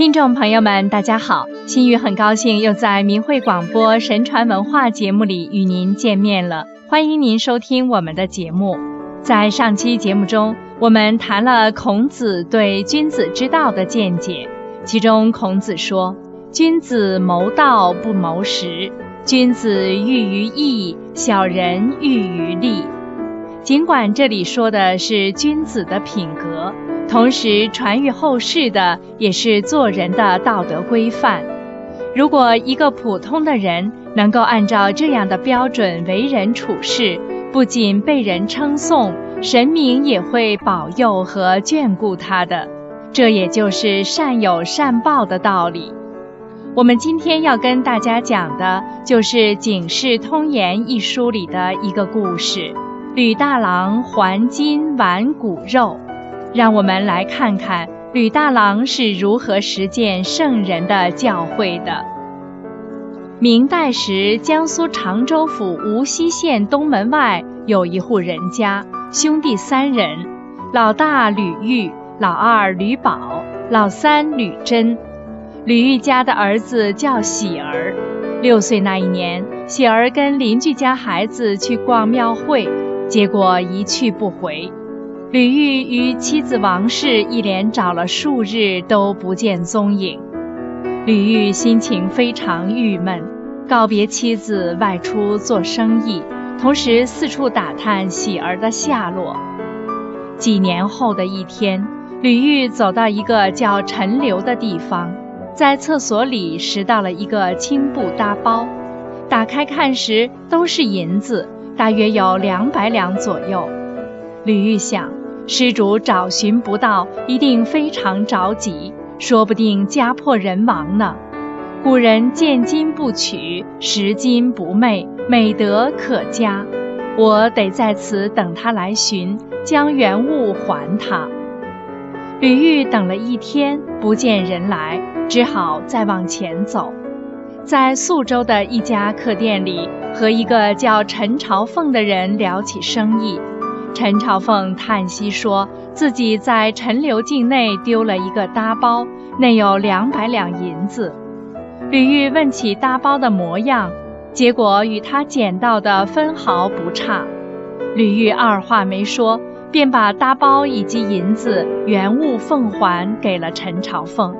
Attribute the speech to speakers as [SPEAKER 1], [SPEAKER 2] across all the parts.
[SPEAKER 1] 听众朋友们，大家好！心雨很高兴又在明慧广播神传文化节目里与您见面了，欢迎您收听我们的节目。在上期节目中，我们谈了孔子对君子之道的见解，其中孔子说：“君子谋道不谋食，君子喻于义，小人喻于利。”尽管这里说的是君子的品格。同时传于后世的也是做人的道德规范。如果一个普通的人能够按照这样的标准为人处事，不仅被人称颂，神明也会保佑和眷顾他的。这也就是善有善报的道理。我们今天要跟大家讲的就是《警世通言》一书里的一个故事：吕大郎还金挽骨肉。让我们来看看吕大郎是如何实践圣人的教诲的。明代时，江苏常州府无锡县东门外有一户人家，兄弟三人，老大吕玉，老二吕宝，老三吕珍。吕玉家的儿子叫喜儿，六岁那一年，喜儿跟邻居家孩子去逛庙会，结果一去不回。吕玉与妻子王氏一连找了数日都不见踪影，吕玉心情非常郁闷，告别妻子外出做生意，同时四处打探喜儿的下落。几年后的一天，吕玉走到一个叫陈留的地方，在厕所里拾到了一个青布搭包，打开看时都是银子，大约有两百两左右。吕玉想。施主找寻不到，一定非常着急，说不定家破人亡呢。古人见金不取，拾金不昧，美德可嘉。我得在此等他来寻，将原物还他。吕玉等了一天，不见人来，只好再往前走，在宿州的一家客店里，和一个叫陈朝凤的人聊起生意。陈朝凤叹息说：“自己在陈留境内丢了一个搭包，内有两百两银子。”吕玉问起搭包的模样，结果与他捡到的分毫不差。吕玉二话没说，便把搭包以及银子原物奉还给了陈朝凤。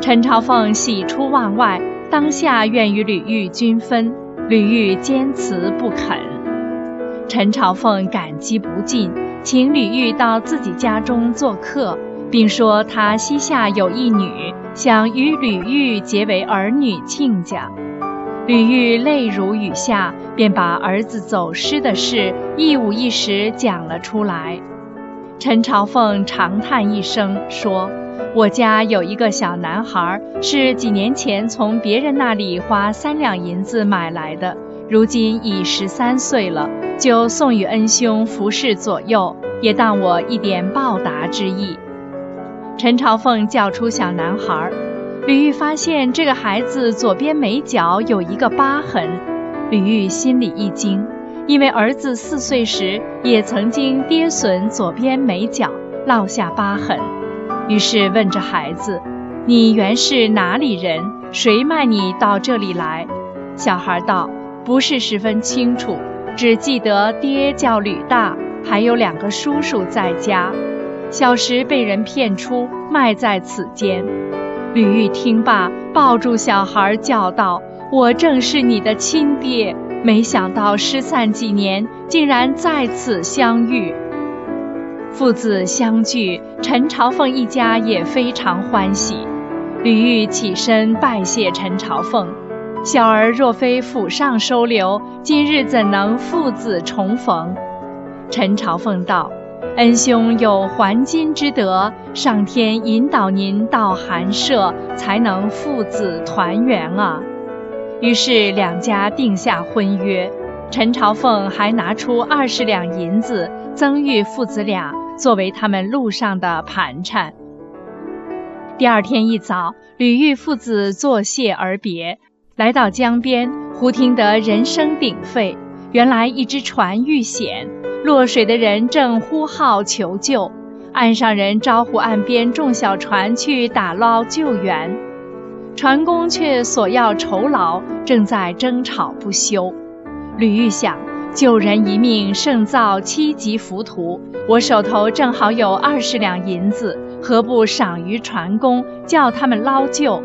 [SPEAKER 1] 陈朝凤喜出望外，当下愿与吕玉均分，吕玉坚持不肯。陈朝凤感激不尽，请吕玉到自己家中做客，并说他膝下有一女，想与吕玉结为儿女亲家。吕玉泪如雨下，便把儿子走失的事一五一十讲了出来。陈朝凤长叹一声，说：“我家有一个小男孩，是几年前从别人那里花三两银子买来的。”如今已十三岁了，就送与恩兄服侍左右，也当我一点报答之意。陈朝凤叫出小男孩，吕玉发现这个孩子左边眉角有一个疤痕，吕玉心里一惊，因为儿子四岁时也曾经跌损左边眉角，落下疤痕。于是问这孩子：“你原是哪里人？谁卖你到这里来？”小孩道。不是十分清楚，只记得爹叫吕大，还有两个叔叔在家。小时被人骗出，卖在此间。吕玉听罢，抱住小孩叫道：“我正是你的亲爹，没想到失散几年，竟然在此相遇。”父子相聚，陈朝凤一家也非常欢喜。吕玉起身拜谢陈朝凤。小儿若非府上收留，今日怎能父子重逢？陈朝凤道：“恩兄有还金之德，上天引导您到寒舍，才能父子团圆啊。”于是两家定下婚约。陈朝凤还拿出二十两银子赠予父子俩，作为他们路上的盘缠。第二天一早，吕玉父子作谢而别。来到江边，忽听得人声鼎沸。原来一只船遇险，落水的人正呼号求救。岸上人招呼岸边众小船去打捞救援，船工却索要酬劳，正在争吵不休。吕玉想，救人一命胜造七级浮屠，我手头正好有二十两银子，何不赏于船工，叫他们捞救？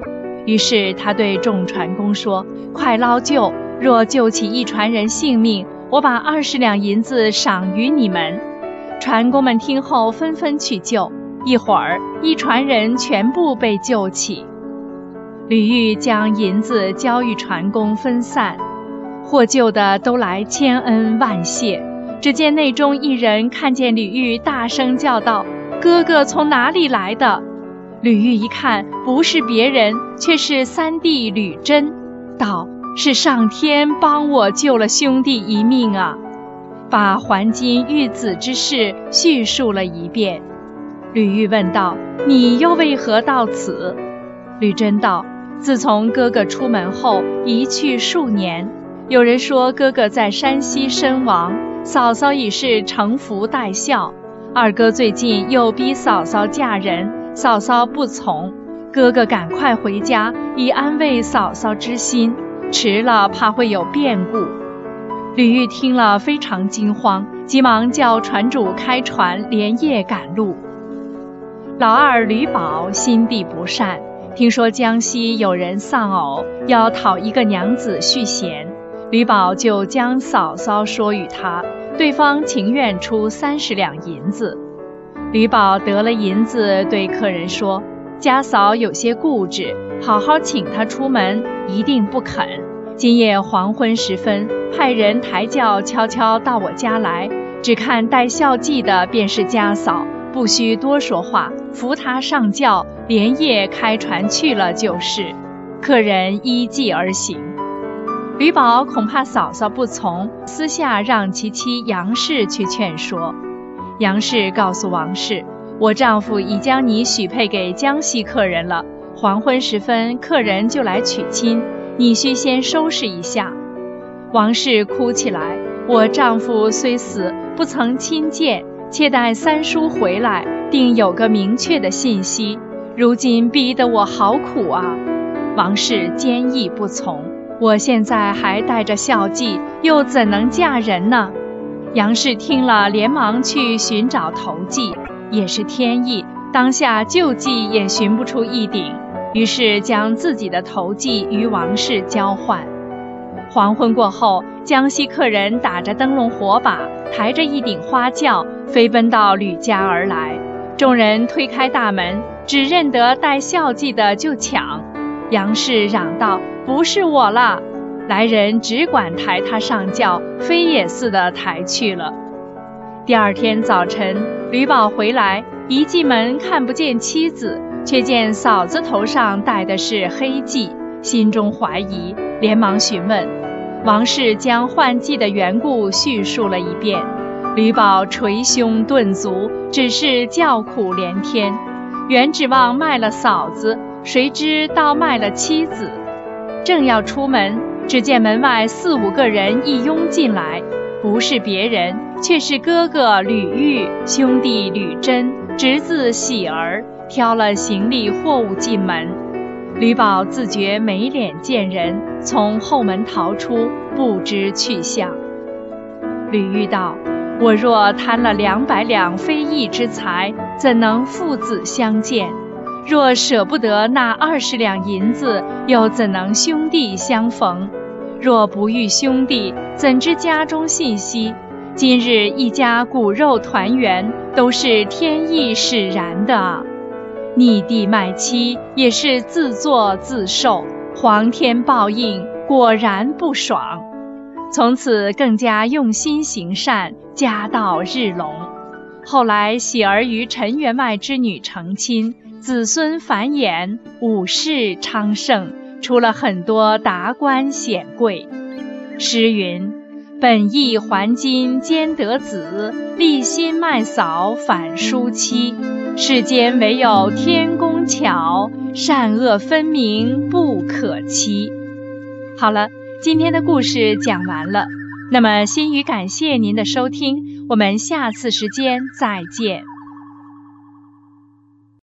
[SPEAKER 1] 于是他对众船工说：“快捞救！若救起一船人性命，我把二十两银子赏于你们。”船工们听后纷纷去救，一会儿一船人全部被救起。吕玉将银子交与船工分散，获救的都来千恩万谢。只见内中一人看见吕玉，大声叫道：“哥哥从哪里来的？”吕玉一看，不是别人，却是三弟吕真，道：“是上天帮我救了兄弟一命啊！”把还金玉子之事叙述了一遍，吕玉问道：“你又为何到此？”吕真道：“自从哥哥出门后，一去数年。有人说哥哥在山西身亡，嫂嫂已是承服待孝。二哥最近又逼嫂嫂嫁人，嫂嫂不从。哥哥赶快回家，以安慰嫂嫂之心。迟了，怕会有变故。”吕玉听了非常惊慌，急忙叫船主开船，连夜赶路。老二吕宝心地不善，听说江西有人丧偶，要讨一个娘子续弦，吕宝就将嫂嫂说与他，对方情愿出三十两银子。吕宝得了银子，对客人说：“家嫂有些固执，好好请她出门，一定不肯。”今夜黄昏时分，派人抬轿悄悄到我家来，只看带孝祭的便是家嫂，不需多说话，扶她上轿，连夜开船去了就是。客人依计而行。吕宝恐怕嫂嫂不从，私下让其妻杨氏去劝说。杨氏告诉王氏：“我丈夫已将你许配给江西客人了，黄昏时分，客人就来娶亲。”你需先收拾一下。王氏哭起来：“我丈夫虽死，不曾亲见，且待三叔回来，定有个明确的信息。如今逼得我好苦啊！”王氏坚毅不从。我现在还带着孝祭，又怎能嫁人呢？杨氏听了，连忙去寻找头髻，也是天意，当下旧髻也寻不出一顶。于是将自己的头髻与王氏交换。黄昏过后，江西客人打着灯笼火把，抬着一顶花轿，飞奔到吕家而来。众人推开大门，只认得带孝髻的就抢。杨氏嚷道：“不是我了！”来人只管抬他上轿，飞也似的抬去了。第二天早晨，吕宝回来，一进门看不见妻子。却见嫂子头上戴的是黑髻，心中怀疑，连忙询问。王氏将换髻的缘故叙述了一遍。吕宝捶胸顿足，只是叫苦连天。原指望卖了嫂子，谁知倒卖了妻子。正要出门，只见门外四五个人一拥进来，不是别人，却是哥哥吕玉、兄弟吕真、侄子喜儿。挑了行李货物进门，吕宝自觉没脸见人，从后门逃出，不知去向。吕玉道：“我若贪了两百两非义之财，怎能父子相见？若舍不得那二十两银子，又怎能兄弟相逢？若不遇兄弟，怎知家中信息？今日一家骨肉团圆，都是天意使然的。”逆地卖妻也是自作自受，皇天报应，果然不爽。从此更加用心行善，家道日隆。后来喜儿与陈员外之女成亲，子孙繁衍，武士昌盛，出了很多达官显贵。诗云：“本意还金兼得子，立心卖嫂反输妻。”世间唯有天公巧，善恶分明不可欺。好了，今天的故事讲完了。那么，心语感谢您的收听，我们下次时间再见。